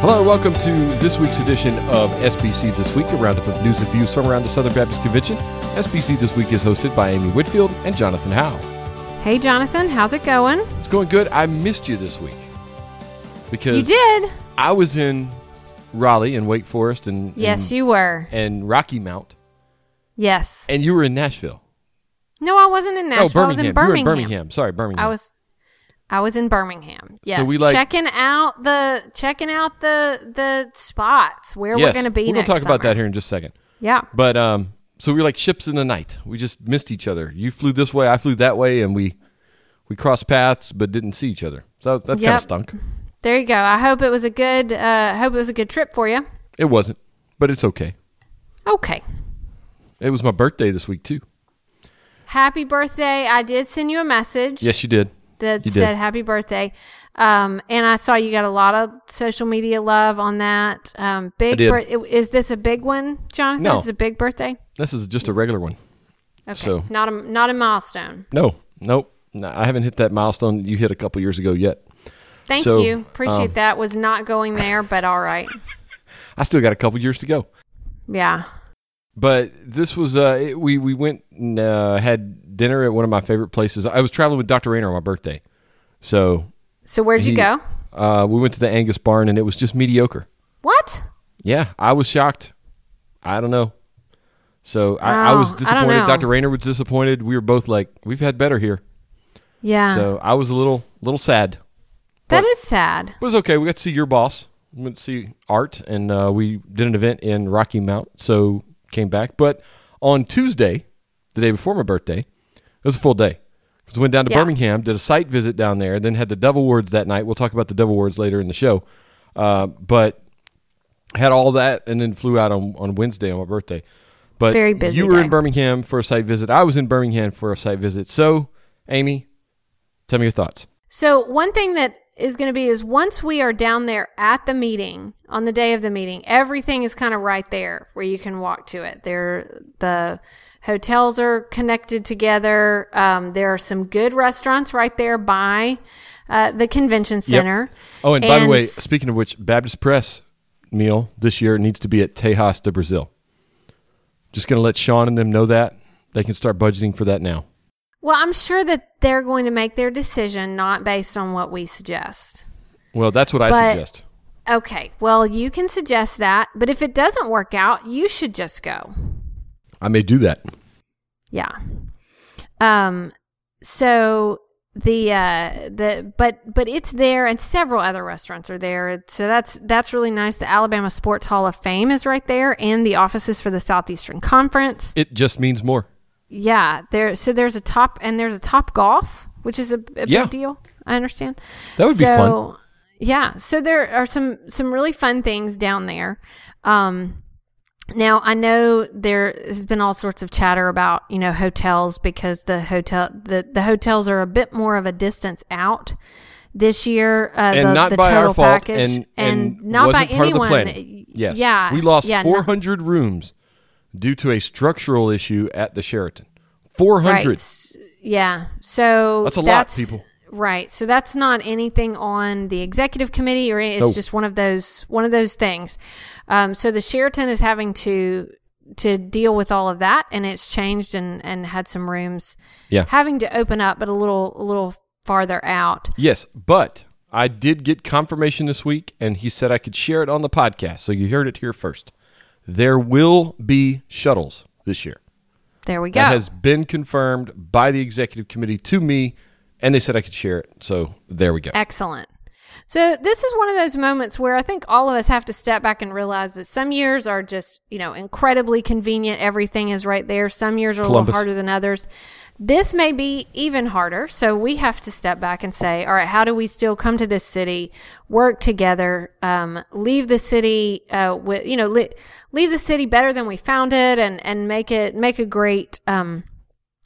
Hello, welcome to this week's edition of SBC This Week, a roundup of news and views from around the Southern Baptist Convention. SBC This Week is hosted by Amy Whitfield and Jonathan Howe. Hey, Jonathan, how's it going? It's going good. I missed you this week because You did. I was in Raleigh and Wake Forest and Yes, and, you were. and Rocky Mount, Yes. and you were in Nashville. No, I wasn't in oh, Nashville. oh, Birmingham. I was in You were Birmingham. in Birmingham. Sorry, Birmingham. I was. I was in Birmingham. Yes, we, like- checking out the checking out the the spots where yes, we're going to be. We're next talk about that here in just a second. Yeah. But um, so we were like ships in the night. We just missed each other. You flew this way, I flew that way, and we we crossed paths but didn't see each other. So that kind Yep. of stunk. There you go. I hope it was a good. Uh, hope it was a good trip for you. It wasn't, but it's okay. Okay. It was my birthday this week too. Happy birthday! I did send you a message. Yes, you did. That You did. said happy birthday. Um, and I saw you got a lot of social media love on that. Um, big. did. Bir- is this a big one, Jonathan? No. This is a big birthday. This is just a regular one. Okay, So- not a not a milestone. No, nope. No, I haven't hit that milestone you hit a couple years ago yet. Thank So, you. Appreciate um, that. Was not going there, but all right. I still got a couple years to go. Yeah. But this was uh, it- we we went and uh, had dinner at one of my favorite places. I was traveling with Dr. Rainer on my birthday, so So where'd you go? uh, we went to the Angus Barn and it was just mediocre. What? Yeah, I was shocked. I don't know. So I, I was Oh, I don't disappointed. know. Dr. Rainer was disappointed. We were both like, we've had better here. Yeah. So I was a little little sad. that but- is sad. But it was okay. We got to see your boss. We went to see Art, and uh, we did an event in Rocky Mount. So came back. But on Tuesday, the day before my birthday, was a full day. Because we went down to Yeah. Birmingham, did a site visit down there, then had the Devil Words that night. We'll talk about the Devil Words later in the show. Uh, but had all that, and then flew out on, on Wednesday on my birthday. But Very busy you were in. Birmingham for a site visit. I was in Birmingham for a site visit. So, Amy, tell me your thoughts. So one thing that is going to be is once we are down there at the meeting on the day of the meeting, everything is kind of right there where you can walk to it. There, the hotels are connected together. Um, there are some good restaurants right there by uh, the convention center. Oh, and, by the way, speaking of which, Baptist Press meal this year needs to be at Texas de Brazil. Just going to let Sean and them know that. They can start budgeting for that now. well, I'm sure that they're going to make their decision not based on what we suggest. Well, that's what I But- suggest. Okay, well, you can suggest that, but if it doesn't work out, you should just go. I may do that. Yeah. Um so the uh the but but it's there and several other restaurants are there. So that's that's really nice. The Alabama Sports Hall of Fame is right there and the offices for the Southeastern Conference. It just means more. Yeah, there so there's a top and there's a Top Golf, which is a, a Yeah. big deal. I understand. That would be so, fun. Yeah, so there are some some really fun things down there. Um now I know there has been all sorts of chatter about, you know, hotels because the hotel the, the hotels are a bit more of a distance out this year. Uh, And the, not the by total our fault. package, And, and, not wasn't by part anyone. of the. Yes. Yeah. We lost yeah, no- 400 rooms due to a structural issue at the Sheraton. 400. Right. Yeah. So That's a lot, people. Right. So that's not anything on the executive committee or it's Nope. just one of those one of those things. Um, so the Sheraton is having to to deal with all of that and it's changed and and had some rooms Yeah. having to open up but a little a little farther out. Yes, but I did get confirmation this week, and he said I could share it on the podcast. So you heard it here first. There will be shuttles this year. There we go. That has been confirmed by the executive committee to me, and they said I could share it. So there we go. Excellent. So this is one of those moments where I think all of us have to step back and realize that some years are just, you know, incredibly convenient. Everything is right there. Some years are a little harder than others. This may be even harder. So we have to step back and say, all right, how do we still come to this city, work together, um, leave the city, uh, with, you know, li- leave the city better than we found it and, and make it, make a great, um,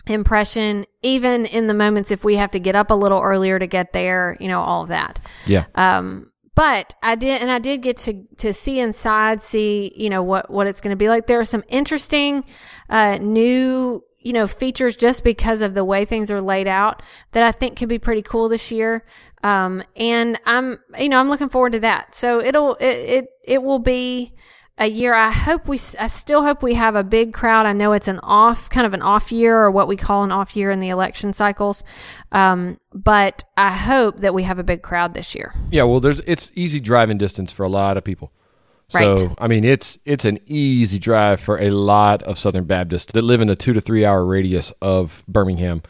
impression, even in the moments if we have to get up a little earlier to get there, you know, all of that. Yeah. Um, but I did, and I did get to to see inside, see you know what what it's going to be like. There are some interesting uh, new you know, features just because of the way things are laid out that I think could be pretty cool this year. Um, and I'm, you know, I'm looking forward to that. So it'll, it, it, it will be a year. I hope we, I still hope we have a big crowd. I know it's an off, kind of an off year or what we call an off year in the election cycles. Um, but I hope that we have a big crowd this year. Yeah, well, there's it's easy driving distance for a lot of people. So Right. I mean, it's it's an easy drive for a lot of Southern Baptists that live in a two to three hour radius of Birmingham,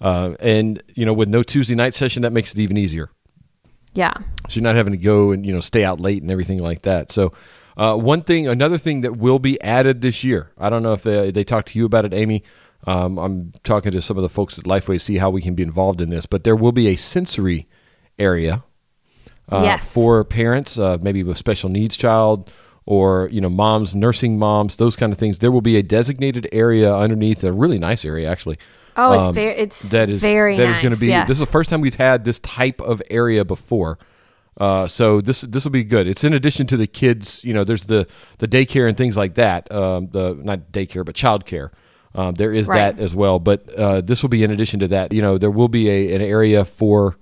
uh, and you know, with no Tuesday night session, that makes it even easier. Yeah. So you're not having to go and you know stay out late and everything like that. So uh, one thing, another thing that will be added this year. I don't know if they, they talked to you about it, Amy. Um, I'm talking to some of the folks at Lifeway, see how we can be involved in this. But there will be a sensory area uh, Yes. for parents, uh, maybe with special needs child or you know moms, nursing moms, those kind of things. There will be a designated area underneath a really nice area actually. Oh, it's Um, very, it's that is very that nice. is going to be. yes. This is the first time we've had this type of area before. Uh, so this this will be good. It's in addition to the kids. You know, there's the the daycare and things like that. Um, the not daycare, but childcare. Um, there is Right. that as well. But uh, this will be in addition to that. You know, there will be a an area for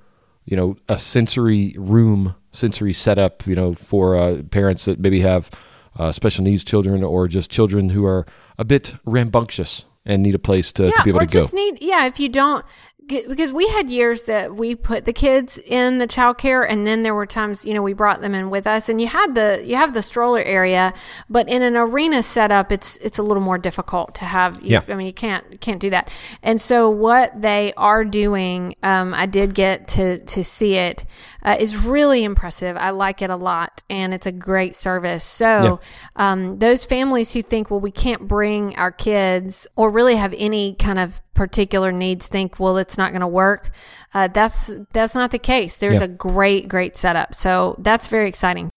you know a sensory room, sensory setup. You know, for uh, parents that maybe have uh, special needs children or just children who are a bit rambunctious and need a place to, to be able or to go. just need yeah if you don't because we had years that we put the kids in the childcare and then there were times you know we brought them in with us and you had the you have the stroller area but in an arena setup it's it's a little more difficult to have Yeah. i mean you can't you can't do that and so what they are doing um, i did get to to see it uh, is really impressive. I like it a lot and it's a great service. So um, those families who think well we can't bring our kids or really have any kind of particular needs think well it's not going to work uh, that's that's not the case. There's Yeah. a great great setup. So that's very exciting.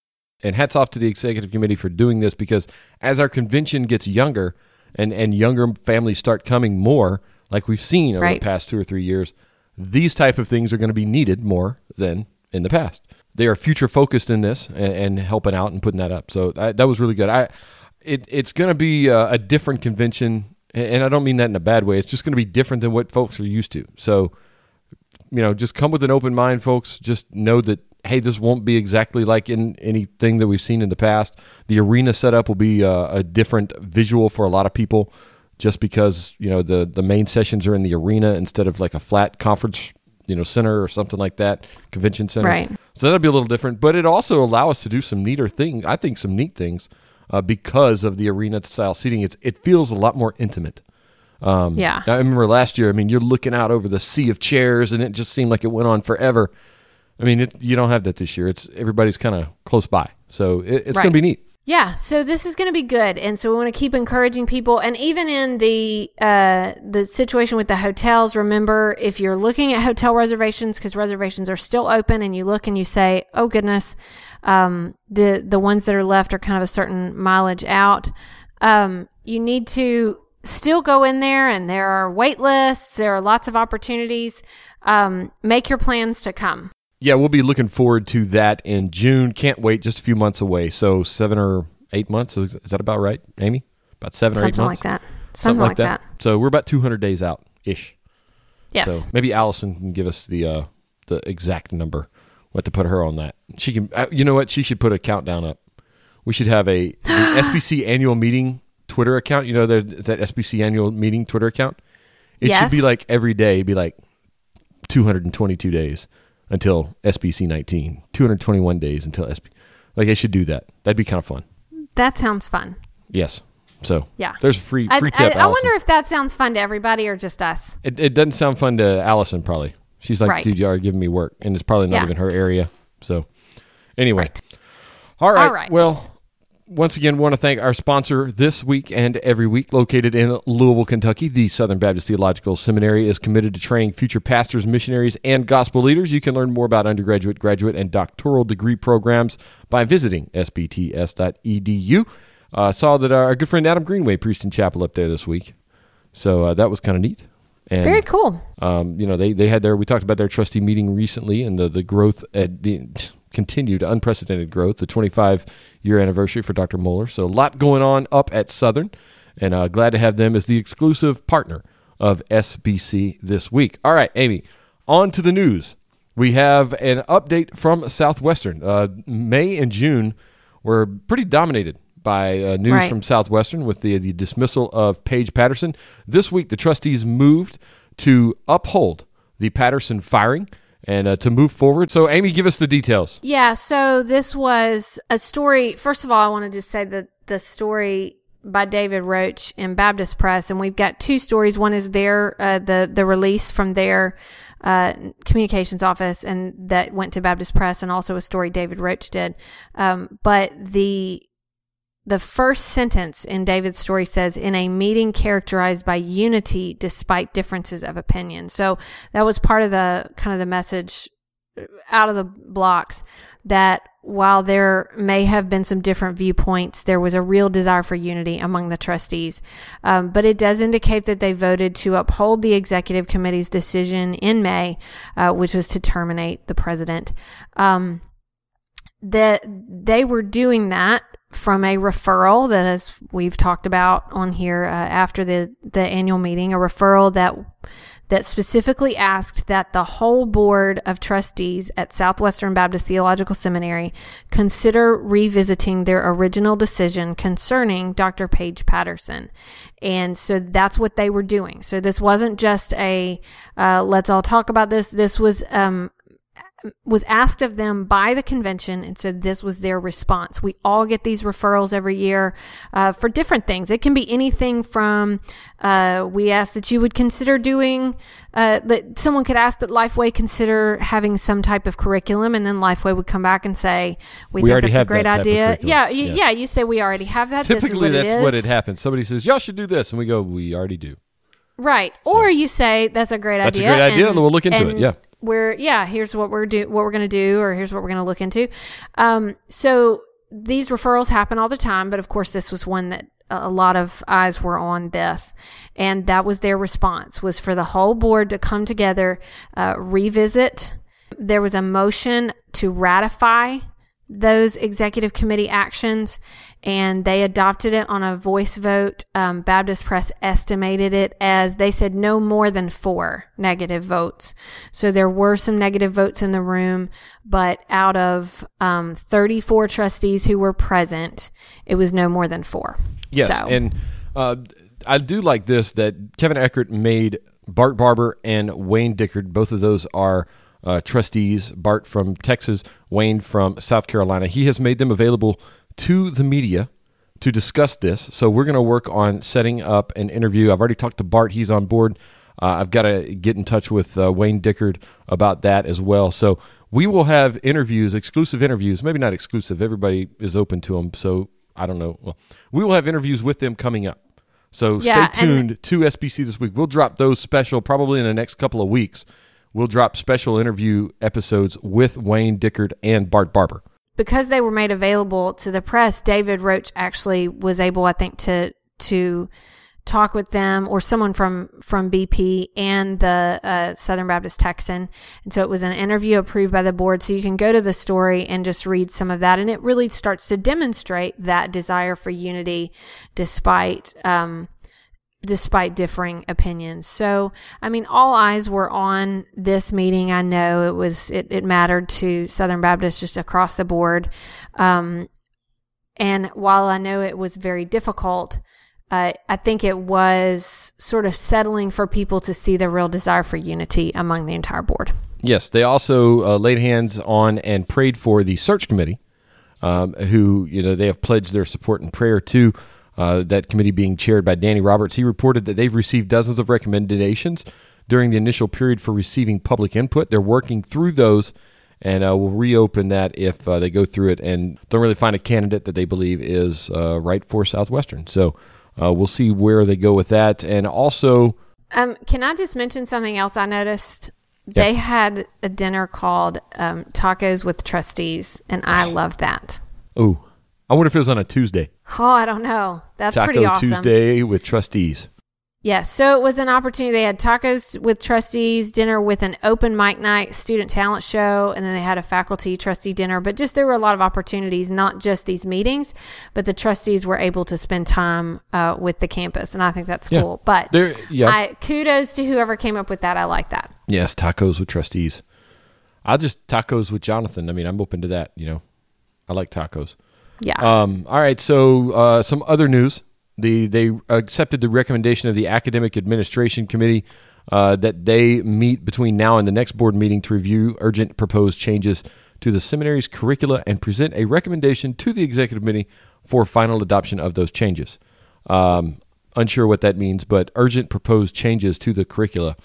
And hats off to the executive committee for doing this because as our convention gets younger and, and younger families start coming more, like we've seen over Right. the past two or three years, these type of things are going to be needed more than in the past. They are future focused in this and, and helping out and putting that up. So that, was really good. I, it, it's going to be a, a different convention, and I don't mean that in a bad way. It's just going to be different than what folks are used to. So you know, just come with an open mind, folks. Just know that hey, this won't be exactly like in anything that we've seen in the past. The arena setup will be uh, a different visual for a lot of people, just because you know the the main sessions are in the arena instead of like a flat conference you know center or something like that convention center. Right. So that'll be a little different, but it also allow us to do some neater thing. I think some neat things uh, because of the arena style seating. It's it feels a lot more intimate. Um, Yeah. I remember last year. I mean, you're looking out over the sea of chairs, and it just seemed like it went on forever. I mean, it, you don't have that this year. It's everybody's kind of close by, so it, it's going to be neat. Yeah, so this is going to be good, and so we want to keep encouraging people. And even in the uh, the situation with the hotels, remember if you're looking at hotel reservations because reservations are still open, and you look and you say, "Oh goodness, um, the the ones that are left are kind of a certain mileage out." Um, you need to still go in there, and there are wait lists. There are lots of opportunities. Um, make your plans to come. Yeah, we'll be looking forward to that in June. Can't wait. Just a few months away. So seven or eight months. Is, is that about right, Amy? About seven or eight Something months. like that. Something, like that. So we're about 200 days out ish. Yes. So maybe Allison can give us the uh, the exact number. What to put her on that? She can. Uh, you know what? She should put a countdown up. We should have a the SBC annual meeting Twitter account. You know there- that SBC annual meeting Twitter account. It should be like every day. Be like 222 days until SBC 19. 221 days until SB. Like I should do that. That'd be kind of fun. that sounds fun. Yes. So Yeah. there's a free free I, tip. I Allison. wonder if that sounds fun to everybody or just us. It, it doesn't sound fun to Allison, probably. She's like, Right. dude, you are giving me work. And it's probably not Yeah. even her area. So, anyway. Right. All right. All right. Well, once again, want to thank our sponsor this week and every week, located in Louisville, Kentucky. The Southern Baptist Theological Seminary is committed to training future pastors, missionaries, and gospel leaders. You can learn more about undergraduate, graduate, and doctoral degree programs by visiting sbts.edu. Uh, saw that our good friend Adam Greenway preached in chapel up there this week. So uh, that was kind of neat. And Very cool. um, you know, they, they had their, we talked about their trustee meeting recently and the, the growth, at the continued unprecedented growth, the 25 year anniversary for Dr. Mohler. So a lot going on up at Southern and uh, glad to have them as the exclusive partner of SBC this week. All right, Amy, on to the news. We have an update from Southwestern. Uh, May and June were pretty dominated by uh, news Right. from Southwestern with the, the dismissal of Paige Patterson. This week, the trustees moved to uphold the Patterson firing and uh, to move forward. So, Amy, give us the details. Yeah, so this was a story. First of all, I wanted to say that the story by David Roach in Baptist Press, and we've got two stories. One is their uh, the the release from their uh, communications office, and that went to Baptist Press, and also a story David Roach did. Um, but the the first sentence in David's story says, in a meeting characterized by unity despite differences of opinion. So that was part of the kind of the message out of the blocks that while there may have been some different viewpoints, there was a real desire for unity among the trustees. Um, but it does indicate that they voted to uphold the executive committee's decision in May, uh, which was to terminate the president. Um, that they were doing that from a referral that as we've talked about on here uh, after the the annual meeting a referral that that specifically asked that the whole board of trustees at Southwestern Baptist Theological Seminary consider revisiting their original decision concerning Dr. Paige Patterson. And so that's what they were doing. So this wasn't just a uh, let's all talk about this. This was um, was asked of them by the convention, and so this was their response. We all get these referrals every year uh, for different things. It can be anything from uh, we ask that you would consider doing uh, that someone could ask that Lifeway consider having some type of curriculum, and then Lifeway would come back and say we, We think already that's a have great that idea. Yeah, you, Yes. yeah. You say we already have that. this is Typically, what that's what it happens. Somebody says, y'all should do this. And we go, we already do. Right. Or you say that's a great That's a idea. great idea, and we'll look into it, yeah. We're yeah, here's what we're do what we're gonna do, or here's what we're gonna look into. Um, so these referrals happen all the time, but of course this was one that a a lot of eyes were on this, and that was their response was for the whole board to come together, uh, revisit. There was a motion to ratify those executive committee actions and they adopted it on a voice vote. Um, Baptist Press estimated it as they said no more than four negative votes. So there were some negative votes in the room, but out of um, 34 trustees who were present, it was no more than four. Yes, So- and uh, I do like this that Kevin Ueckert made Bart Barber and Wayne Dickard. Both of those are uh, trustees. Bart from Texas, Wayne from South Carolina. He has made them available to the media to discuss this. So we're going to work on setting up an interview. I've already talked to Bart. He's on board. Uh, I've got to get in touch with uh, Wayne Dickard about that as well. So we will have interviews, exclusive interviews. Maybe not exclusive. Everybody is open to them. So I don't know. Well, we will have interviews with them coming up. So Yeah, stay and- tuned to SBC this week. We'll drop those special probably in the next couple of weeks. We'll drop special interview episodes with Wayne Dickard and Bart Barber. Because they were made available to the press, David Roach actually was able, I think, to to talk with them or someone from from BP and the uh, Southern Baptist Texan, and so it was an interview approved by the board. So you can go to the story and just read some of that, and it really starts to demonstrate that desire for unity, despite. Um, despite differing opinions. So, I mean, all eyes were on this meeting. I know it was, it, it mattered to Southern Baptists just across the board. Um, and while I know it was very difficult, uh, I think it was sort of settling for people to see the real desire for unity among the entire board. Yes, they also uh, laid hands on and prayed for the search committee, um, who you know they have pledged their support and prayer to. Uh, that committee being chaired by Danny Roberts, he reported that they've received dozens of recommendations during the initial period for receiving public input. They're working through those, and uh, will reopen that if uh, they go through it and don't really find a candidate that they believe is uh, right for Southwestern. So uh, we'll see where they go with that, and also. Um, can I just mention something else I noticed? Yeah. They had a dinner called um, Tacos with Trustees, and I love that. Oh, I wonder if it was on a Tuesday. Oh, I don't know. That's Taco pretty awesome. Tuesday with trustees. Yes, so it was an opportunity. They had tacos with trustees, dinner with an open mic night, student talent show, and then they had a faculty trustee dinner. But just there were a lot of opportunities, not just these meetings, but the trustees were able to spend time uh, with the campus, and I think that's Yeah. cool. But There, yeah, I, kudos to whoever came up with that. I like that. yes, tacos with trustees. I'll just tacos with Jonathan. I mean, I'm open to that. You know, I like tacos. Yeah. Um, all right. So uh, some other news: the they accepted the recommendation of the academic administration committee uh, that they meet between now and the next board meeting to review urgent proposed changes to the seminary's curricula and present a recommendation to the executive committee for final adoption of those changes. Um, unsure what that means, but urgent proposed changes to the curricula.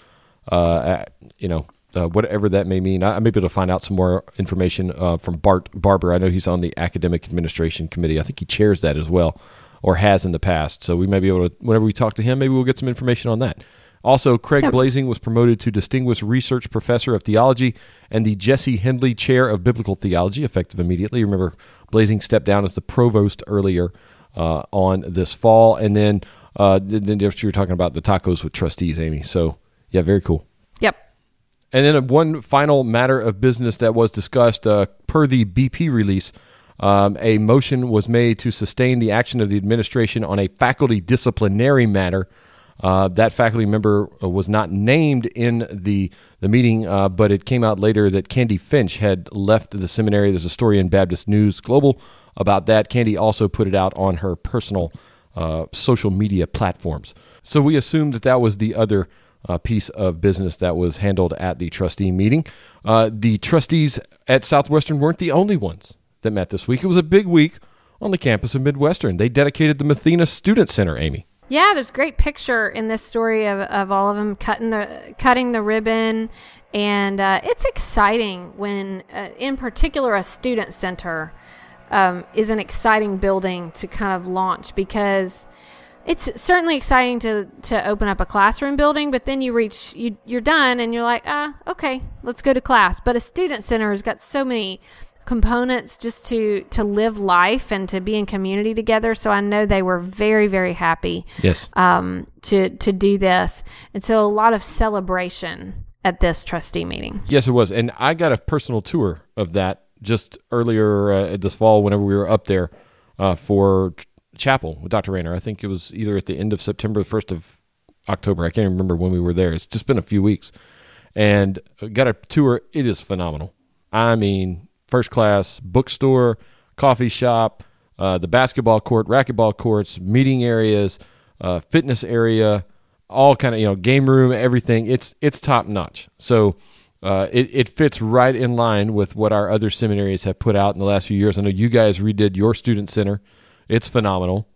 Uh, you know, uh, whatever that may mean. I, I may be able to find out some more information uh, from Bart Barber. I know he's on the academic administration committee. I think he chairs that as well, or has in the past. So we may be able to, whenever we talk to him, maybe we'll get some information on that. Also, Craig Yep. Blaising was promoted to Distinguished Research Professor of Theology and the Jesse Hendley Chair of Biblical Theology, effective immediately. Remember, Blaising stepped down as the provost earlier uh, on this fall. And then, uh, then you were talking about the tacos with trustees, Amy. So, yeah, very cool. yep. And then one final matter of business that was discussed uh, per the BP release. Um, a motion was made to sustain the action of the administration on a faculty disciplinary matter. Uh, that faculty member uh, was not named in the the meeting, uh, but it came out later that Candi Finch had left the seminary. There's a story in Baptist News Global about that. Candi also put it out on her personal uh, social media platforms. So we assumed that that was the other uh, piece of business that was handled at the trustee meeting. Uh, the trustees at Southwestern weren't the only ones that met this week. It was a big week on the campus of Midwestern. They dedicated the Mathena Student Center, Amy. Yeah, there's great picture in this story of, of all of them cutting the cutting the ribbon, and uh, it's exciting when, uh, in particular, a student center um, is an exciting building to kind of launch because it's certainly exciting to to open up a classroom building, but then you reach you you're done and you're like, ah, okay, let's go to class. But a student center has got so many components just to to live life and to be in community together. So I know they were very very happy Yes. um, to to do this, and so a lot of celebration at this trustee meeting. Yes, it was. And I got a personal tour of that just earlier uh, this fall whenever we were up there uh, for chapel with Dr. Rainer. I think it was either at the end of September, the 1st of October. I can't remember when we were there. It's just been a few weeks. And uh, got a tour. It is phenomenal. I mean, first class bookstore, coffee shop, uh, the basketball court, racquetball courts, meeting areas, uh, fitness area, all kind of you know game room, everything. It's it's top notch. So uh, it it fits right in line with what our other seminaries have put out in the last few years. I know you guys redid your student center. It's phenomenal.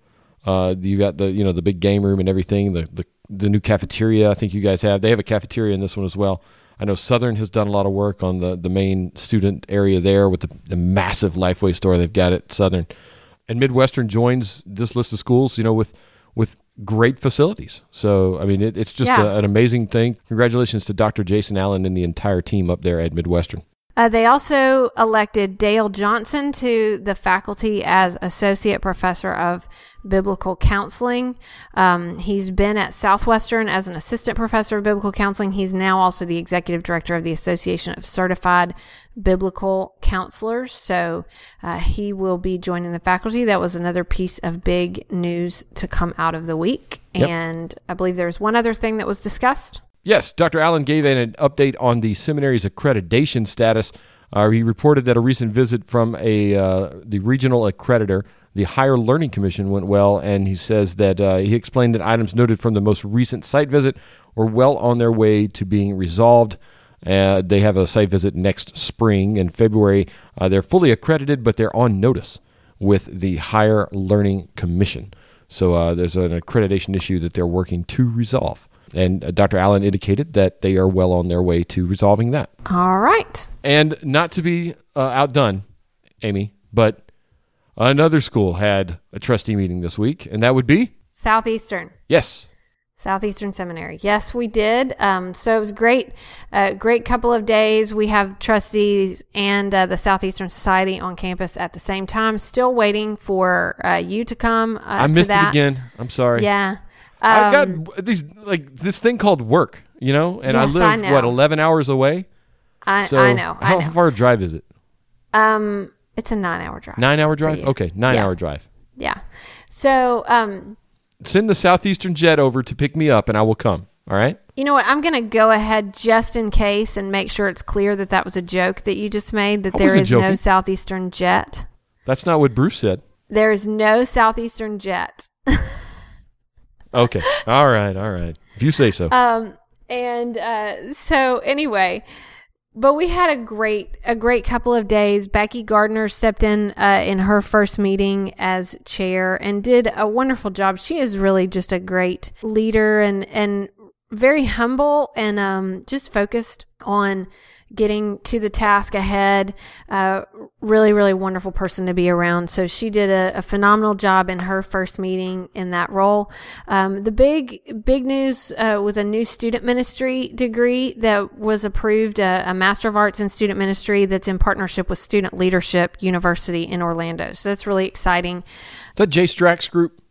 Uh, you got the you know the big game room and everything. The the the new cafeteria. I think you guys have. They have a cafeteria in this one as well. I know Southern has done a lot of work on the the main student area there with the the massive Lifeway store they've got at Southern, and Midwestern joins this list of schools. You know with with great facilities. So I mean it, it's just Yeah. a, an amazing thing. Congratulations to Dr. Jason Allen and the entire team up there at Midwestern. Uh, they also elected Dale Johnson to the faculty as associate professor of biblical counseling. Um, he's been at Southwestern as an assistant professor of biblical counseling. He's now also the executive director of the Association of Certified Biblical Counselors. So uh, he will be joining the faculty. That was another piece of big news to come out of the week. Yep. And I believe there was one other thing that was discussed. Yes, Dr. Allen gave an update on the seminary's accreditation status. Uh, he reported that a recent visit from a uh, the regional accreditor, the Higher Learning Commission, went well, and he says that uh, he explained that items noted from the most recent site visit were well on their way to being resolved. Uh, they have a site visit next spring in February. Uh, they're fully accredited, but they're on notice with the Higher Learning Commission. So uh, there's an accreditation issue that they're working to resolve. And uh, Dr. Allen indicated that they are well on their way to resolving that. All right. And not to be uh, outdone, Amy, but another school had a trustee meeting this week, and that would be Southeastern. yes, Southeastern Seminary. Yes, we did. Um, so it was great, uh, great couple of days. We have trustees and uh, the Southeastern Society on campus at the same time. Still waiting for uh, you to come. Uh, I to missed that. it again. I'm sorry. Yeah. I got these like this thing called work, you know, and I Yes, live I know. what eleven hours away. I, So I know. How I know. far a drive is it? Um, it's a nine-hour drive. Nine hour drive. you. Okay, nine Yeah. hour drive. Yeah. So, um, Send the southeastern jet over to pick me up, and I will come. All right. you know what? I'm going to go ahead just in case and make sure it's clear that that was a joke that you just made. That I there wasn't is no joking. southeastern jet. That's not what Bruce said. There is no southeastern jet. Okay. all right. All right. If you say so. Um, and uh, so anyway, but we had a great a great couple of days. Becky Gardner stepped in uh, in her first meeting as chair and did a wonderful job. She is really just a great leader and and very humble and um, just focused on getting to the task ahead. Uh, really, really wonderful person to be around. So she did a, a phenomenal job in her first meeting in that role. Um, the big, big news uh, was a new student ministry degree that was approved, uh, a Master of Arts in Student Ministry that's in partnership with Student Leadership University in Orlando. So that's really exciting. Is that Jay Strack's group?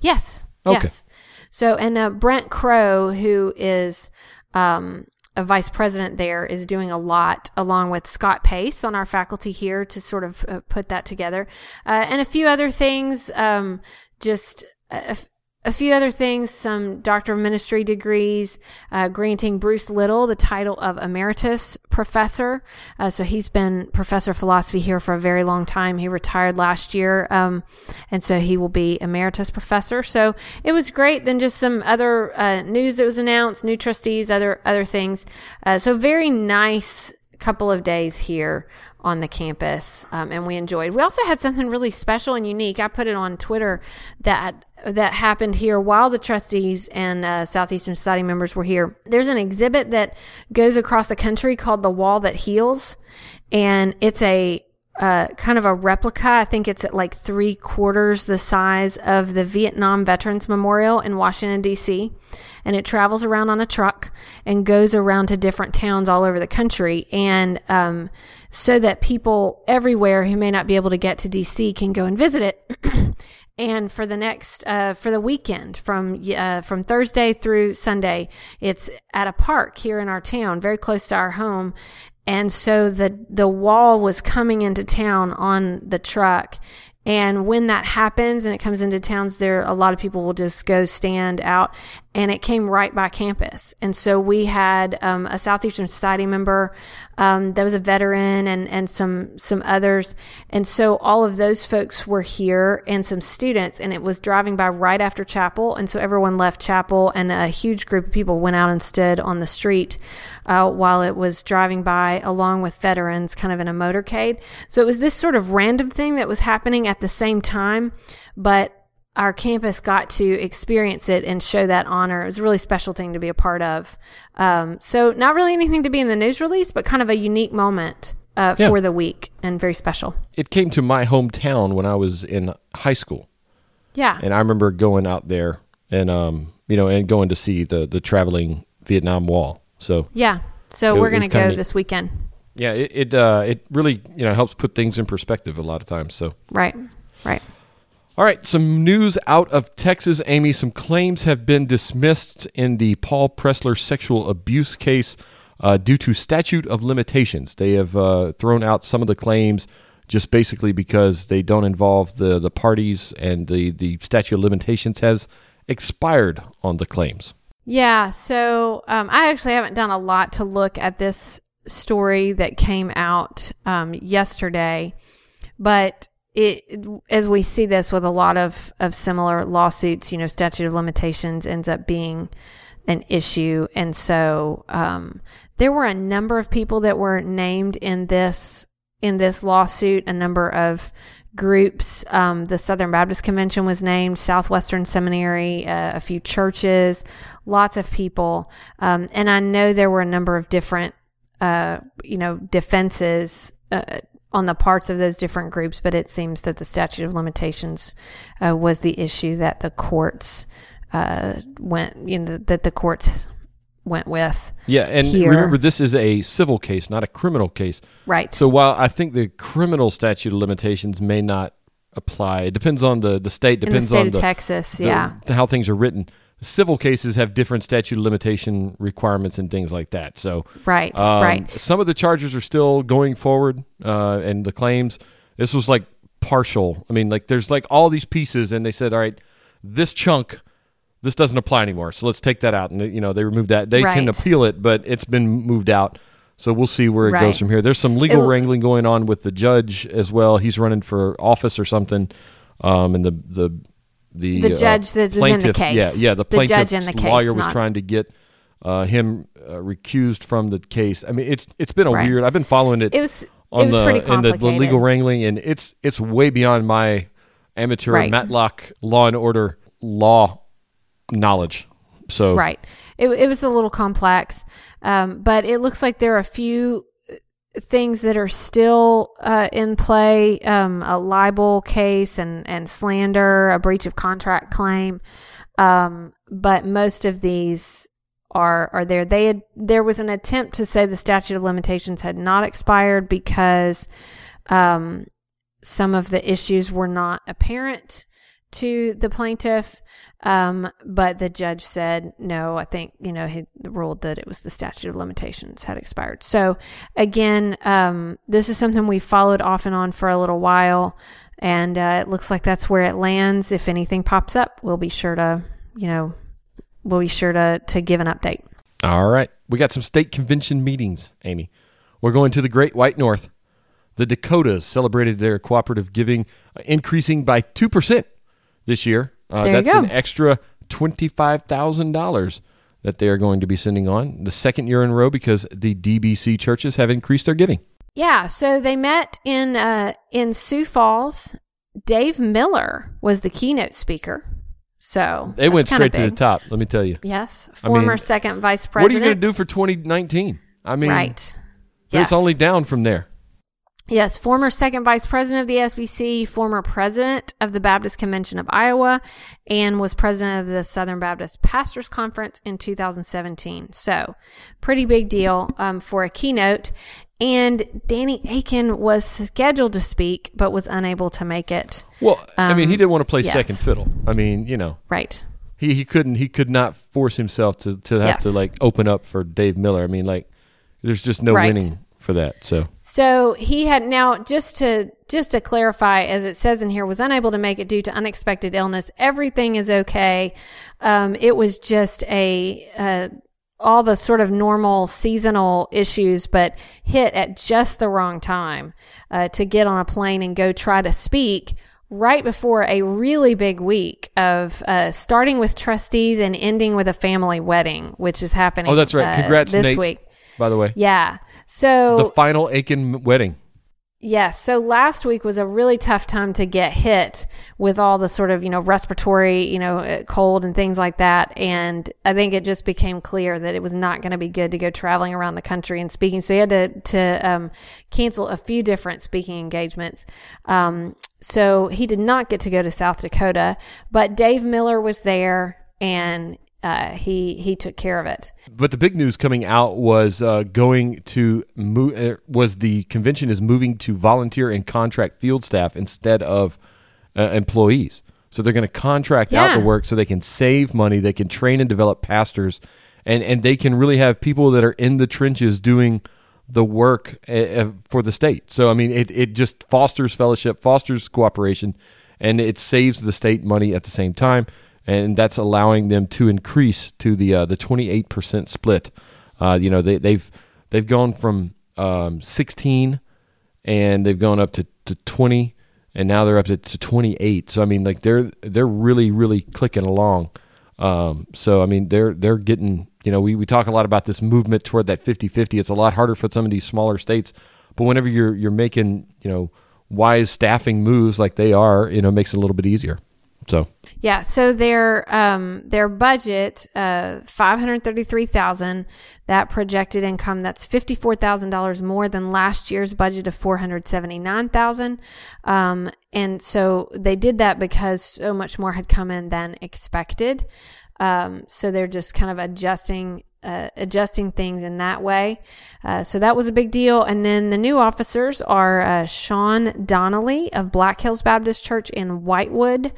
Yes. Okay. Yes. So, and uh, Brent Crowe, who is um, a vice president there, is doing a lot along with Scott Pace on our faculty here to sort of uh, put that together. Uh, and a few other things, um, just a, a- few other things, some doctor of ministry degrees, uh, granting Bruce Little the title of emeritus professor. Uh, so he's been professor of philosophy here for a very long time. He retired last year, um, and so he will be emeritus professor. So it was great. Then just some other uh, news that was announced, new trustees, other other things. Uh, so very nice couple of days here on the campus, um, and we enjoyed. We also had something really special and unique. I put it on Twitter that that happened here while the trustees and uh, Southeastern Society members were here. There's an exhibit that goes across the country called "The Wall That Heals," and it's a uh, kind of a replica. I think it's at like three quarters the size of the Vietnam Veterans Memorial in Washington, D.C. And it travels around on a truck and goes around to different towns all over the country. And um, so that people everywhere who may not be able to get to D.C. can go and visit it. and for the next uh, for the weekend from uh, from Thursday through Sunday, it's at a park here in our town, very close to our home. And so the the wall was coming into town on the truck. And when that happens and it comes into towns, there a lot of people will just go stand out. And it came right by campus. And so we had um, a Southeastern Society member um, that was a veteran and, and some some others. And so all of those folks were here and some students. And it was driving by right after chapel. And so everyone left chapel and a huge group of people went out and stood on the street uh, while it was driving by along with veterans kind of in a motorcade. So it was this sort of random thing that was happening at the same time, but our campus got to experience it and show that honor. It was a really special thing to be a part of. Um, so not really anything to be in the news release, but kind of a unique moment uh, Yeah. for the week and very special. It came to my hometown when I was in high school, Yeah. and I remember going out there and um, you know, and going to see the the traveling Vietnam Wall. So yeah. So It- we're going to go this weekend. yeah, it it, uh, it really you know helps put things in perspective a lot of times. So. Right. Right. All right, some news out of Texas, Amy. Some claims have been dismissed in the Paul Pressler sexual abuse case uh, due to statute of limitations. They have uh, thrown out some of the claims just basically because they don't involve the, the parties and the, the statute of limitations has expired on the claims. Yeah, so um, I actually haven't done a lot to look at this story that came out um, yesterday, but it as we see this with a lot of of similar lawsuits, you know, statute of limitations ends up being an issue, and so um, there were a number of people that were named in this in this lawsuit, a number of groups. Um, the Southern Baptist Convention was named, Southwestern Seminary, uh, a few churches, lots of people. Um, and I know there were a number of different, uh, you know, defenses. Uh, on the parts of those different groups, but it seems that the statute of limitations uh, was the issue that the courts uh, went, you know, that the courts went with. Yeah, and Here. remember, this is a civil case, not a criminal case. Right. So while I think the criminal statute of limitations may not apply, it depends on the, the state, In the depends state on of the, Texas, the- yeah. the- how things are written. Civil cases have different statute of limitation requirements and things like that. So Right, um, right. Some of the charges are still going forward, uh, and the claims. This was like partial. I mean, like there's like all these pieces, and they said, all right, this chunk, this doesn't apply anymore. So let's take that out, and you know they removed that. They can appeal it, but it's been moved out. So we'll see where it Right. goes from here. There's some legal It- wrangling going on with the judge as well. He's running for office or something, um, and the the the, The uh, judge that was in the case. Yeah, yeah. The The judge in the case, lawyer was not- trying to get uh, him uh, recused from the case. I mean, it's it's been a Right. weird. I've been following it It was on it was the in the, the legal wrangling, and it's it's way beyond my amateur Right. Matlock law and order law knowledge. So Right. It, it was a little complex, um, but it looks like there are a few things that are still uh, in play um, a libel case and, and slander, a breach of contract claim. Um, but most of these are are there. They had there was an attempt to say the statute of limitations had not expired because um, some of the issues were not apparent to the plaintiff. Um, but the judge said no. I think you know he ruled that it was the statute of limitations had expired. So again, um, this is something we followed off and on for a little while, and uh, it looks like that's where it lands. If anything pops up, we'll be sure to you know we'll be sure to to give an update. All right. We got some state convention meetings, Amy. We're going to the Great White North. The Dakotas celebrated their cooperative giving, uh, increasing by 2% this year. Uh, that's an extra $25,000 that they are going to be sending on the second year in a row because the DBC churches have increased their giving. Yeah, so they met in uh, in Sioux Falls. Dave Miller was the keynote speaker. So They went straight to the top, let me tell you. Yes, I mean, former second vice president. What are you going to do for 2019? I mean, right. it's Yes. only down from there. Yes, former second vice president of the SBC, former president of the Baptist Convention of Iowa, and was president of the Southern Baptist Pastors Conference in 2017. So, pretty big deal um, for a keynote. And Danny Akin was scheduled to speak, but was unable to make it. Well, I mean, he Um, didn't want to play yes. second fiddle. I mean, you know, Right. he, he couldn't he could not force himself to, to have to like open up for Dave Miller. I mean, like there's just no Right. winning for that. So So he had now just to just to clarify, as it says in here, was unable to make it due to unexpected illness. Everything is okay. Um, it was just a uh, all the sort of normal seasonal issues, but hit at just the wrong time uh, to get on a plane and go try to speak. Right before a really big week of uh, starting with trustees and ending with a family wedding, which is happening. Oh, that's right. uh, Congrats, this Nate. week. by the way, Yeah. So the final Akin wedding. Yes. So last week was a really tough time to get hit with all the sort of, you know, respiratory, you know, uh, cold and things like that. And I think it just became clear that it was not going to be good to go traveling around the country and speaking. So he had to, to um, cancel a few different speaking engagements. Um, so he did not get to go to South Dakota, but Dave Miller was there and uh, he he took care of it. But the big news coming out was uh, going to move. Uh, was the convention is moving to volunteer and contract field staff instead of uh, employees. So they're going to contract out the work so they can save money. They can train and develop pastors, and and they can really have people that are in the trenches doing the work uh, for the state. So I mean, it it just fosters fellowship, fosters cooperation, and it saves the state money at the same time and that's allowing them to increase to the uh, the 28% split. Uh, you know, they, they've they've gone from um, 16 and they've gone up to, to 20 and now they're up to, to 28. So I mean, like they're they're really really clicking along. Um, so I mean, they're they're getting you know we, we talk a lot about this movement toward that 50-50. It's a lot harder for some of these smaller states, but whenever you're you're making you know wise staffing moves like they are, you know, makes it a little bit easier. So Yeah, so their um their budget uh five hundred thirty three thousand. That projected income that's fifty four thousand dollars more than last year's budget of four hundred seventy nine thousand. Um, and so they did that because so much more had come in than expected. Um, so they're just kind of adjusting uh, adjusting things in that way. Uh, so that was a big deal. And then the new officers are uh, Sean Donnelly of Black Hills Baptist Church in Whitewood.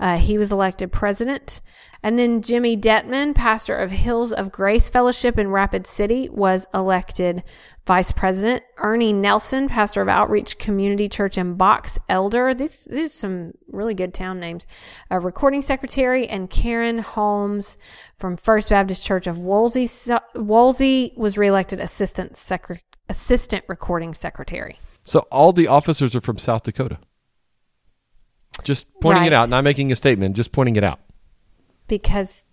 Uh, he was elected president. And then Jimmy Detman, pastor of Hills of Grace Fellowship in Rapid City, was elected vice president. Ernie Nelson, pastor of Outreach Community Church in Box Elder. These, these are some really good town names. A recording secretary and Karen Holmes from First Baptist Church of Wolsey. Wolsey was reelected assistant secretary assistant recording secretary. So all the officers are from South Dakota. Just pointing it out, not making a statement, just pointing it out. Because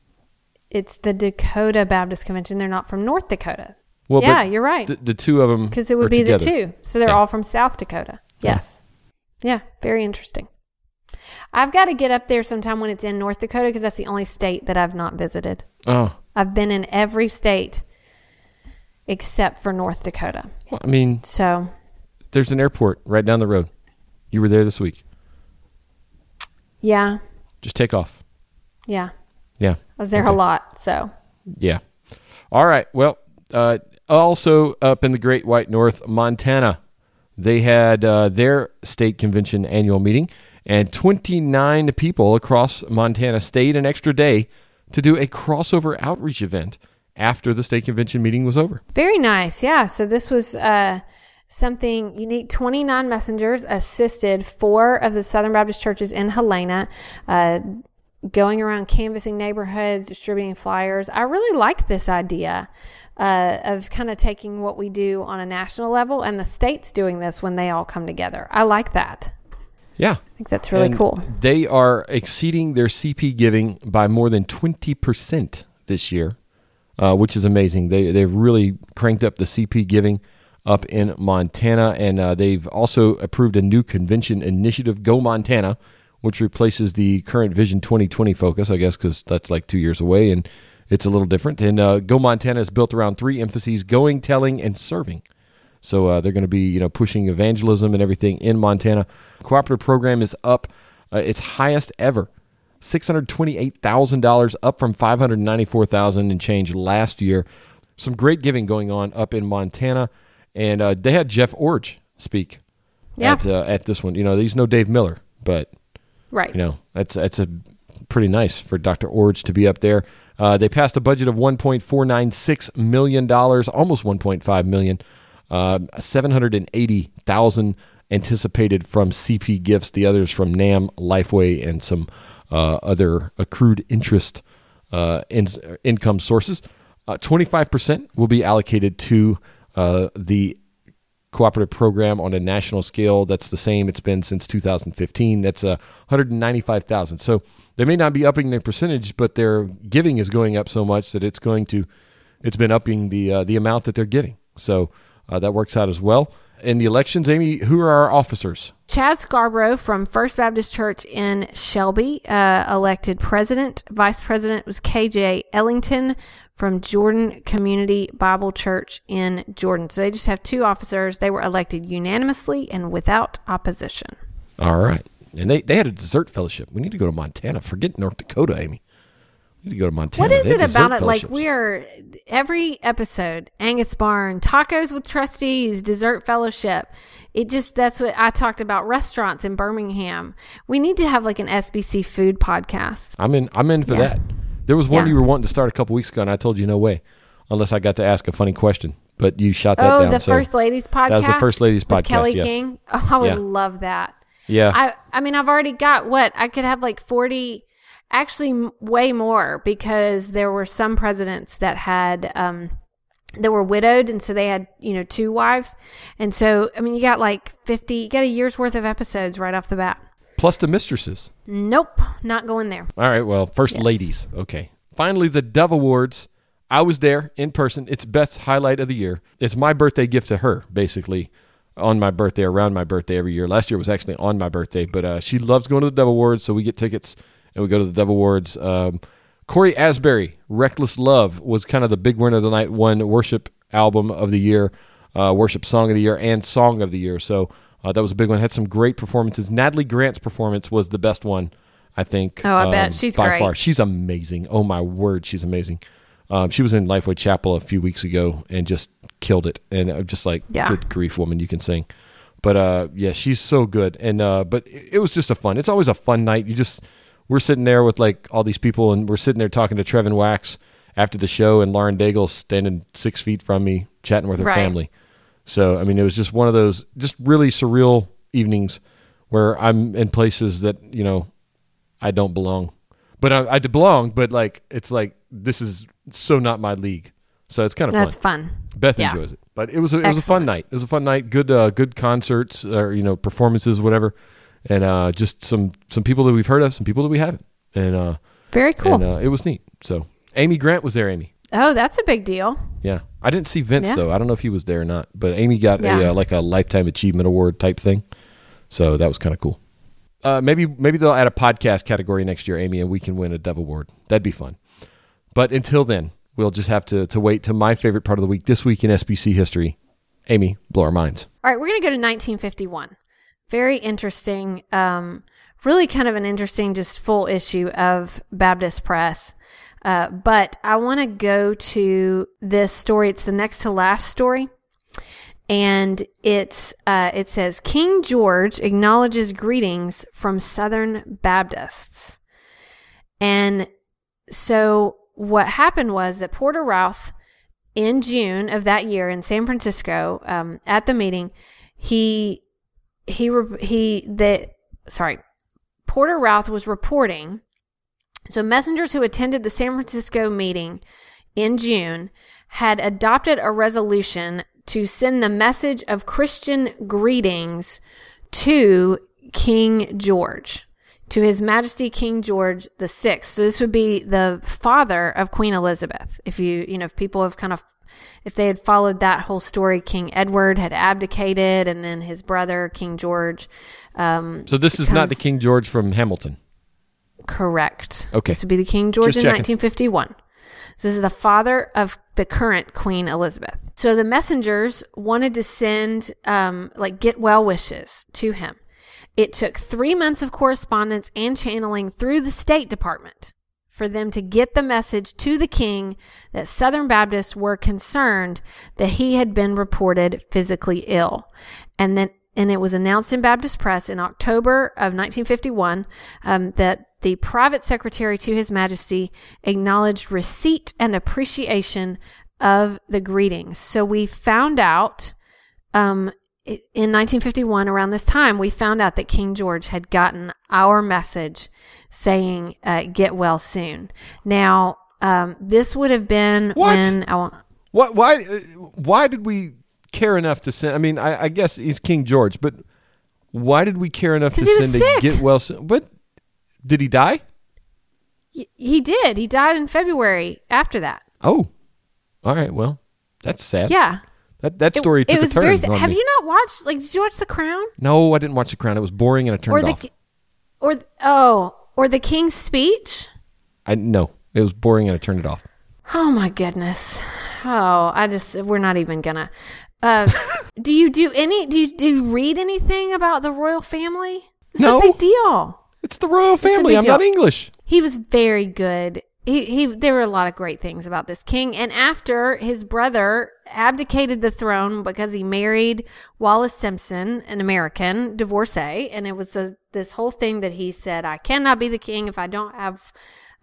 it's the Dakota Baptist Convention. They're not from North Dakota. Well, yeah, you're right. The, the two of them Because it would be together. the two. So they're Yeah. all from South Dakota. Yes. Yeah, very interesting. I've got to get up there sometime when it's in North Dakota because that's the only state that I've not visited. Oh, I've been in every state except for North Dakota. well, I mean, So, there's an airport right down the road. You were there this week. yeah, Just take off. yeah. Yeah. I was there a lot. So, Yeah. All right. Well, uh, also up in the Great White North, Montana, they had uh, their state convention annual meeting, and 29 people across Montana stayed an extra day to do a crossover outreach event after the state convention meeting was over. Very nice. Yeah. So this was uh, something unique. 29 messengers assisted four of the Southern Baptist churches in Helena, uh, going around canvassing neighborhoods, distributing flyers. I really like this idea. Uh, of kind of taking what we do on a national level and the states doing this when they all come together. I like that. Yeah. I think that's really And cool. They are exceeding their CP giving by more than 20% this year, uh, which is amazing. They, they've really cranked up the CP giving up in Montana, and uh, they've also approved a new convention initiative, Go Montana, which replaces the current Vision 2020 focus, I guess, because that's like two years away and it's a little different. And uh, Go Montana is built around three emphases going, telling, and serving. So uh, they're going to be, you know, pushing evangelism and everything in Montana. Cooperative program is up uh, its highest ever, six hundred twenty-eight thousand dollars, up from five hundred ninety-four thousand and change last year. Some great giving going on up in Montana, and uh, they had Jeff Iorg speak Yeah. at uh, at this one. You know, he's no Dave Miller, but Right. you know that's that's a pretty nice for Dr. Iorg to be up there. Uh, they passed a budget of 1.496 million dollars, almost 1.5 million. Uh, 780,000 anticipated from CP gifts. The others from NAMB, Lifeway, and some uh, other accrued interest uh, in, income sources. Uh, 25% will be allocated to uh, the cooperative program on a national scale. That's the same it's been since 2015. That's uh, 195,000. So they may not be upping their percentage, but their giving is going up so much that it's going to it's been upping the uh, the amount that they're giving. So uh, that works out as well. In the elections, Amy, who are our officers? Chad Scarborough from First Baptist Church in Shelby, uh, elected president. Vice president was KJ Ellington from Jordan Community Bible Church in Jordan. So they just have two officers. They were elected unanimously and without opposition. All right, and they they had a dessert fellowship. We need to go to Montana. Forget North Dakota, Amy. Need to go to Montana. What is They it about it? Like we are every episode, Angus Barn, tacos with trustees, dessert fellowship. It just that's what I talked about restaurants in Birmingham. We need to have like an SBC food podcast. I'm in. I'm in for Yeah. that. There was one Yeah. you were wanting to start a couple weeks ago, and I told you no way, unless I got to ask a funny question. But you shot that Oh, down. the so- First Ladies podcast. That was the First Ladies podcast, Kelly yes. King. Oh, I would Yeah. love that. Yeah, I I mean, I've already got what I could have like forty, actually way more because there were some presidents that had um that were widowed, and so they had you know two wives, and so I mean, you got like fifty, you got a year's worth of episodes right off the bat. plus the mistresses. Nope, not going there. All right. Well, first Yes. ladies. Okay. Finally, the Dove Awards. I was there in person. It's best highlight of the year. It's my birthday gift to her, basically, on my birthday, around my birthday every year. Last year was actually on my birthday, but uh, she loves going to the Dove Awards, so we get tickets and we go to the Dove Awards. Um, Cory Asbury, Reckless Love, was kind of the big winner of the night. Won worship album of the year, uh, worship song of the year, and song of the year. So uh, that was a big one. Had some great performances. Natalie Grant's performance was the best one, I think. Oh, I um, bet. She's by great. far. She's amazing. Oh my word, she's amazing. Um, she was in Lifeway Chapel a few weeks ago and just killed it. And I'm just like, Yeah. good grief, woman, you can sing. But uh, yeah, she's so good. And uh, but it, it was just a fun. It's always a fun night. You just we're sitting there with like all these people, and we're sitting there talking to Trevin Wax after the show, and Lauren Daigle standing six feet from me, chatting with her Right. family. So I mean, it was just one of those just really surreal evenings where I'm in places that you know I don't belong, but I, I belong. But like it's like this is so not my league. So it's kind of That's fun. fun. Beth Yeah. enjoys it, but it was a, it was a fun night. It was a fun night. Good uh, good concerts or you know performances, whatever, and uh, just some some people that we've heard of, some people that we haven't, and uh, Very cool. and uh, it was neat. So Amy Grant was there. Amy, oh, that's a big deal. yeah, I didn't see Vince Yeah. though. I don't know if he was there or not, but Amy got a Yeah. uh, like a lifetime achievement award type thing, so that was kind of cool. Uh, maybe maybe they'll add a podcast category next year, Amy, and we can win a Dove Award. That'd be fun. But until then, we'll just have to to wait to my favorite part of the week this week in SBC history. Amy, blow our minds. All right, we're going to go to 1951. Very interesting. Um, really kind of an interesting, just full issue of Baptist Press. Uh, but I want to go to this story. It's the next to last story. And it's uh, it says King George acknowledges greetings from Southern Baptists. And so what happened was that Porter Routh in June of that year in San Francisco um, at the meeting, he he re- he the sorry Porter Routh was reporting. So messengers who attended the San Francisco meeting in June had adopted a resolution to send the message of Christian greetings to King George, to His Majesty King George the Sixth. So this would be the father of Queen Elizabeth. If you, you know, if people have kind of, if they had followed that whole story, King Edward had abdicated, and then his brother King George. Um, So this is not the King George from Hamilton. Correct. Okay. This would be the King George Just in checking. 1951. So this is the father of the current Queen Elizabeth. So the messengers wanted to send, um, like, get well wishes to him. It took three months of correspondence and channeling through the State Department for them to get the message to the king that Southern Baptists were concerned that he had been reported physically ill. And then and it was announced in Baptist Press in October of 1951 um, that the private secretary to His Majesty acknowledged receipt and appreciation of the greetings. So we found out um, in 1951, around this time, we found out that King George had gotten our message saying, uh, "Get well soon." Now, um, this would have been What? when I want. What? Why? Why did we care enough to send? I mean, I, I guess he's King George, but why did we care enough to he send a get well? soon- But did he die? Y- He did. He died in February after that. Oh, all right. Well, that's sad. Yeah. That that It- story it, took was a turn. very. Have me. you not watched? Like, did you watch The Crown No, I didn't watch The Crown. It was boring, and I turned or the off. or oh or the King's Speech? I no, it was boring, and I turned it off. Oh my goodness. Oh, I just we're not even gonna. Uh, do you do any? Do you do you read anything about the royal family? It's No. a big deal. It's the royal family. I'm not. English. He was very good. He, he there were a lot of great things about this king. And after his brother abdicated the throne because he married Wallis Simpson an American divorcee. And it was a, this whole thing that he said I cannot be the king if I don't have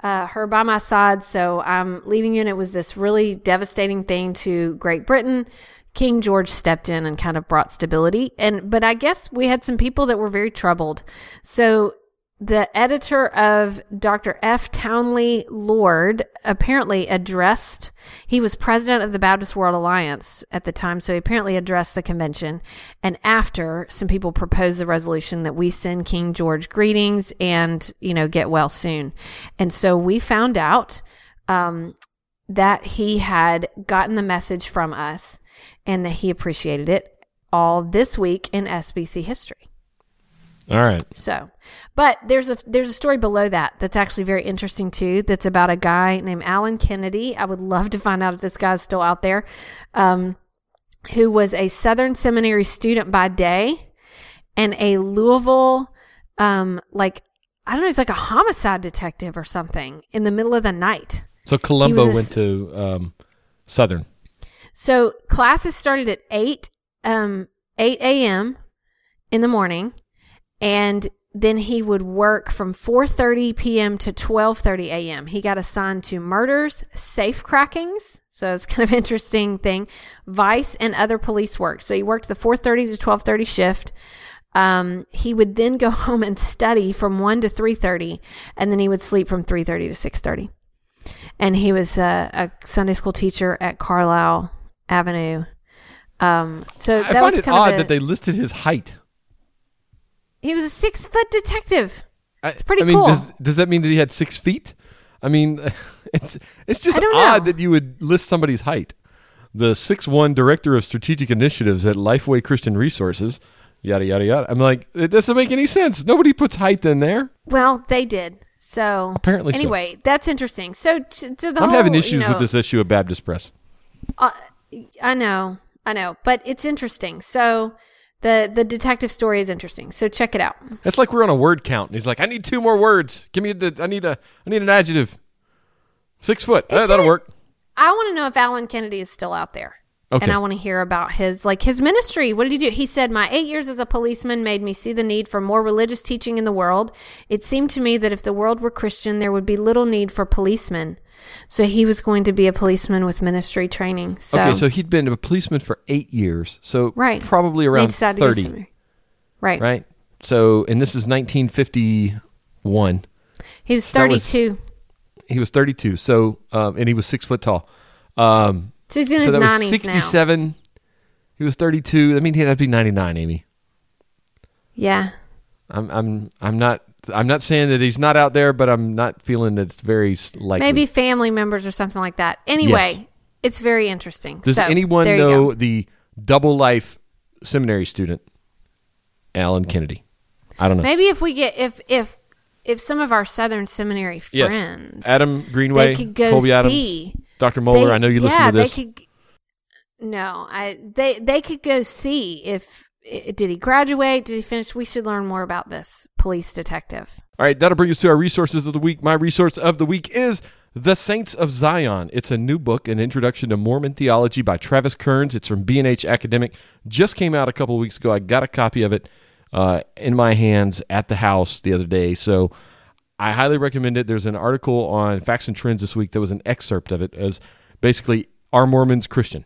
uh, her by my side. So I'm leaving you. And it was this really devastating thing to Great Britain. King George stepped in and kind of brought stability. And but I guess we had some people that were very troubled. So the editor of Dr. F. Townley Lord apparently addressed, he was president of the Baptist World Alliance at the time, so he apparently addressed the convention. And after, some people proposed the resolution that we send King George greetings and, you know, get well soon. And so we found out um, that he had gotten the message from us and that he appreciated it all this week in SBC history. All right. So, but there's a there's a story below that that's actually very interesting too. That's about a guy named Alan Kennedy. I would love to find out if this guy's still out there. Um, who was a Southern Seminary student by day and a Louisville, um, like I don't know, he's like a homicide detective or something in the middle of the night. So Columbo a went to um, Southern. So classes started at eight um eight a.m. in the morning, and then he would work from 4:30 p.m. to 12:30 a.m. He got assigned to murders, safe crackings, so it's kind of interesting thing, vice and other police work. So he worked the 4:30 to 12:30 shift. Um, he would then go home and study from 1 to 3:30 and then he would sleep from 3:30 to 6:30. And he was a, a Sunday school teacher at Carlisle Avenue. Um, so I that was find it kind odd of a, that they listed his height. He was a six foot detective. It's pretty I mean, cool. Does, does that mean that he had six feet? I mean, it's it's just odd know. that you would list somebody's height. The six one director of strategic initiatives at Lifeway Christian Resources, yada yada yada. I'm like, it doesn't make any sense. Nobody puts height in there. Well, they did. So Apparently so. anyway, that's interesting. So to, to the I'm whole, having you issues know, with this issue of Baptist Press. Uh, I know, I know, but it's interesting. So the the detective story is interesting. So check it out. It's like we're on a word count, and he's like, "I need two more words. Give me the. I need a. I need an adjective. Six foot. Uh, that'll it. work. I want to know if Alan Kennedy is still out there. Okay. And I want to hear about his like his ministry. What did he do? He said, "My 8 years as a policeman made me see the need for more religious teaching in the world. It seemed to me that if the world were Christian, there would be little need for policemen." So he was going to be a policeman with ministry training. So, okay, so he'd been a policeman for eight years, so right, probably around decided thirty. Right. right? So, and this is 1951. He was So that was- 32. He was 32. So, um, and he was six foot tall. Um, so he's in so his that 90s was now. 67. He was 32. I mean, he'd have to be 99, Amy. Yeah. I'm, I'm, I'm not, I'm not saying that he's not out there, but I'm not feeling that it's very likely. Maybe family members or something like that. Anyway, Yes. it's very interesting. Does So, anyone know the double life seminary student, Alan Kennedy? I don't know. Maybe if we get if if if some of our Southern Seminary yes, friends, Adam Greenway, they could go Colby Adams. Dr. Mohler. they- I know you listen yeah, to this. They could, no, I they they could go see if did he graduate? Did he finish? We should learn more about this police detective. All right, that'll bring us to our resources of the week. My resource of the week is The Saints of Zion. It's a new book, an introduction to Mormon theology by Travis Kearns. It's from B&H Academic. Just came out a couple weeks ago. I got a copy of it uh, in my hands at the house the other day. So I highly recommend it. There's an article on Facts and Trends this week that was an excerpt of it as basically Are Mormons Christian?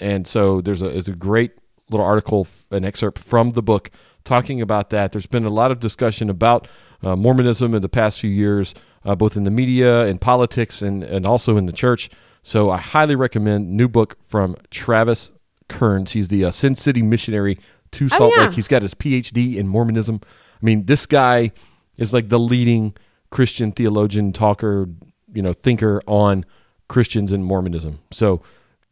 And so there's a, there's a great little article, an excerpt from the book talking about that. There's been a lot of discussion about uh, Mormonism in the past few years, uh, both in the media and politics and, and also in the church. So I highly recommend new book from Travis Kearns. He's the uh, Send City missionary to Salt yeah. Lake. He's got his PhD in Mormonism. I mean, this guy is like the leading Christian theologian, talker, you know, thinker on Christians and Mormonism. So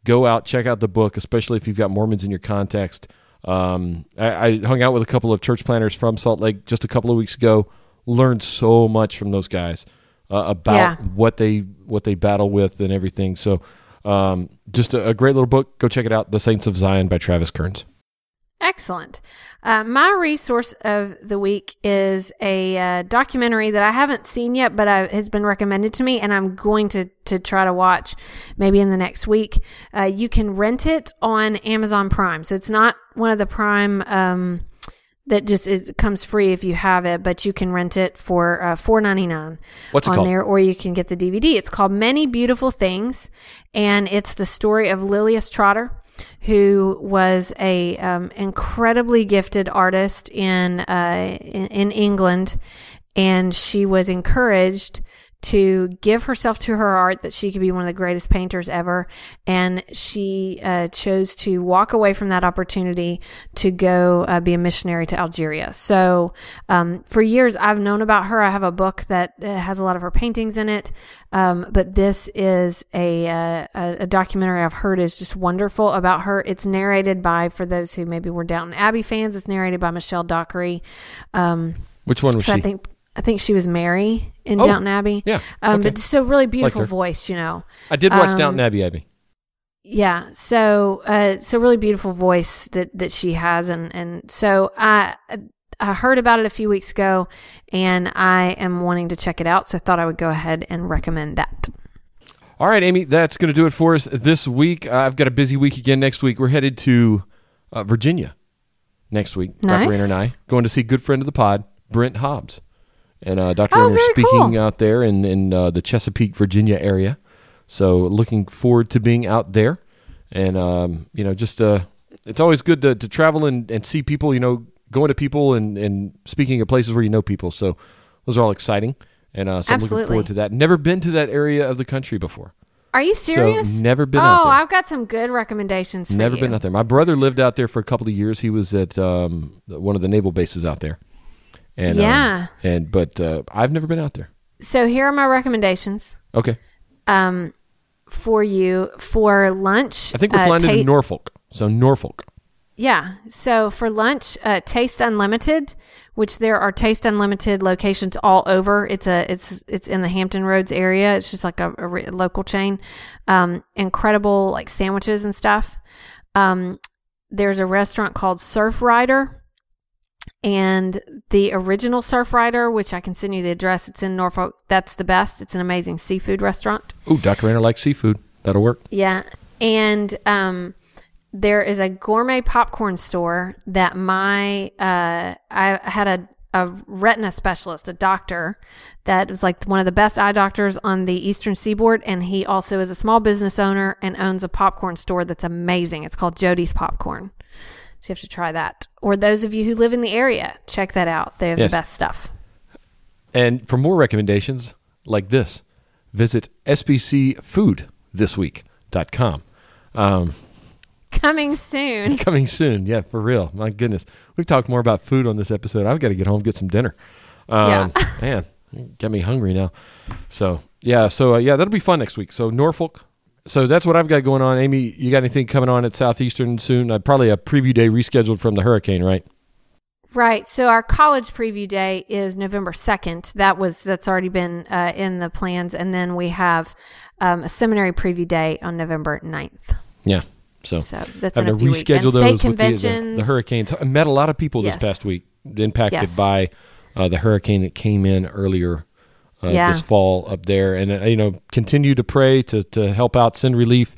go out, check out the book, especially if you've got Mormons in your context. Um, I, I hung out with a couple of church planners from Salt Lake just a couple of weeks ago. Learned so much from those guys uh, about Yeah. what they what they battle with and everything. So um, just a, a great little book. Go check it out. The Saints of Zion by Travis Kearns. Excellent. Uh, my resource of the week is a uh, documentary that I haven't seen yet, but I, has been recommended to me, and I'm going to to try to watch maybe in the next week. Uh, you can rent it on Amazon Prime, so it's not one of the Prime um, that just is, comes free if you have it, but you can rent it for uh, four ninety nine on called? there, or you can get the DVD. It's called Many Beautiful Things, and it's the story of Lilias Trotter, who was a um, incredibly gifted artist in, uh, in in England, and she was encouraged to give herself to her art that she could be one of the greatest painters ever. And she uh, chose to walk away from that opportunity to go uh, be a missionary to algeria. So um, for years i've known about her. I have a book that uh, has a lot of her paintings in it. Um, but this is a, uh, a a documentary i've heard is just wonderful about her. It's narrated by for those who maybe were downton abbey fans it's narrated by michelle dockery. Um, Which one was she? I think I think she was Mary in Oh, Downton Abbey. yeah, Um, okay. but just a really beautiful voice, you know. I did watch um, Downton Abbey, Abby. Yeah. So uh so really beautiful voice that that she has and and so I I heard about it a few weeks ago and I am wanting to check it out. So I thought I would go ahead and recommend that. All right, Amy, that's going to do it for us this week. Uh, I've got a busy week again next week. We're headed to uh, Virginia next week. Nice. Dr. Rainer and I going to see good friend of the pod, Brent Hobbs, and uh, Dr. Oh, speaking cool. out there in in uh, the Chesapeake, Virginia area. So looking forward to being out there, and um, you know, just uh, it's always good to, to travel and, and see people. You know, going to people and and speaking at places where you know people. So those are all exciting, and uh, so I'm looking forward to that. Never been to that area of the country before. Are you serious? never been oh, out there. I've got some good recommendations for Never you. been out there. My brother lived out there for a couple of years. He was at um, one of the naval bases out there. And, um, Yeah. and but uh, I've never been out there. So here are my recommendations Okay. um, for you for lunch. I think we're uh, flying ta- into Norfolk. So Norfolk. Yeah. So for lunch, uh, Taste Unlimited, which there are Taste Unlimited locations all over. It's a it's it's in the Hampton Roads area. It's just like a, a re- local chain. Um, incredible like sandwiches and stuff. Um, there's a restaurant called Surf Rider, and the original Surf Rider, which I can send you the address. It's in Norfolk. That's the best. It's an amazing seafood restaurant. Ooh, Dr. Rainer likes seafood. That'll work. Yeah. And um there is a gourmet popcorn store that my uh I had a a retina specialist, a doctor that was like one of the best eye doctors on the eastern seaboard and he also is a small business owner and owns a popcorn store that's amazing. It's called Jody's Popcorn. So you have to try that. Or those of you who live in the area, check that out. They have Yes. the best stuff. And for more recommendations like this, visit sbcfoodthisweek.com. Um, Coming soon. coming soon. Yeah, for real. My goodness. We've talked more about food on this episode. I've got to get home, get some dinner. Um, Yeah. man, get me hungry now. So, yeah. So, uh, yeah, that'll be fun next week. So, Norfolk. So, that's what I've got going on. Amy, you got anything coming on at Southeastern soon? Uh, probably a preview day rescheduled from the hurricane, right? Right. So our college preview day is November second. That was that's already been uh, in the plans, and then we have um, a seminary preview day on November 9th. Yeah. So, So that's in having a to reschedule those with the, the, the hurricanes. I met a lot of people this past week impacted Yes. by uh, the hurricane that came in earlier uh, Yeah. this fall up there. And, uh, you know, continue to pray to, to help out, send relief.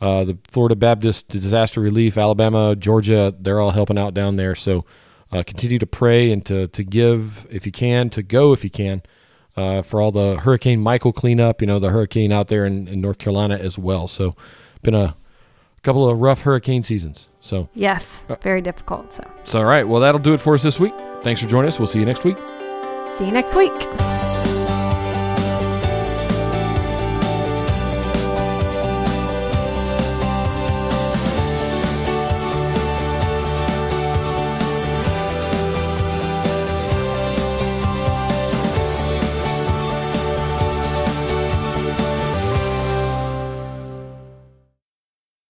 Uh, the Florida Baptist Disaster Relief, Alabama, Georgia, they're all helping out down there. So uh, continue to pray and to, to give if you can, to go if you can. Uh, for all the Hurricane Michael cleanup, you know, the hurricane out there in, in North Carolina as well. So, been a couple of rough hurricane seasons. So, Yes, very difficult. So so all right. Well, that'll do it for us this week. Thanks for joining us. We'll see you next week. see you next week.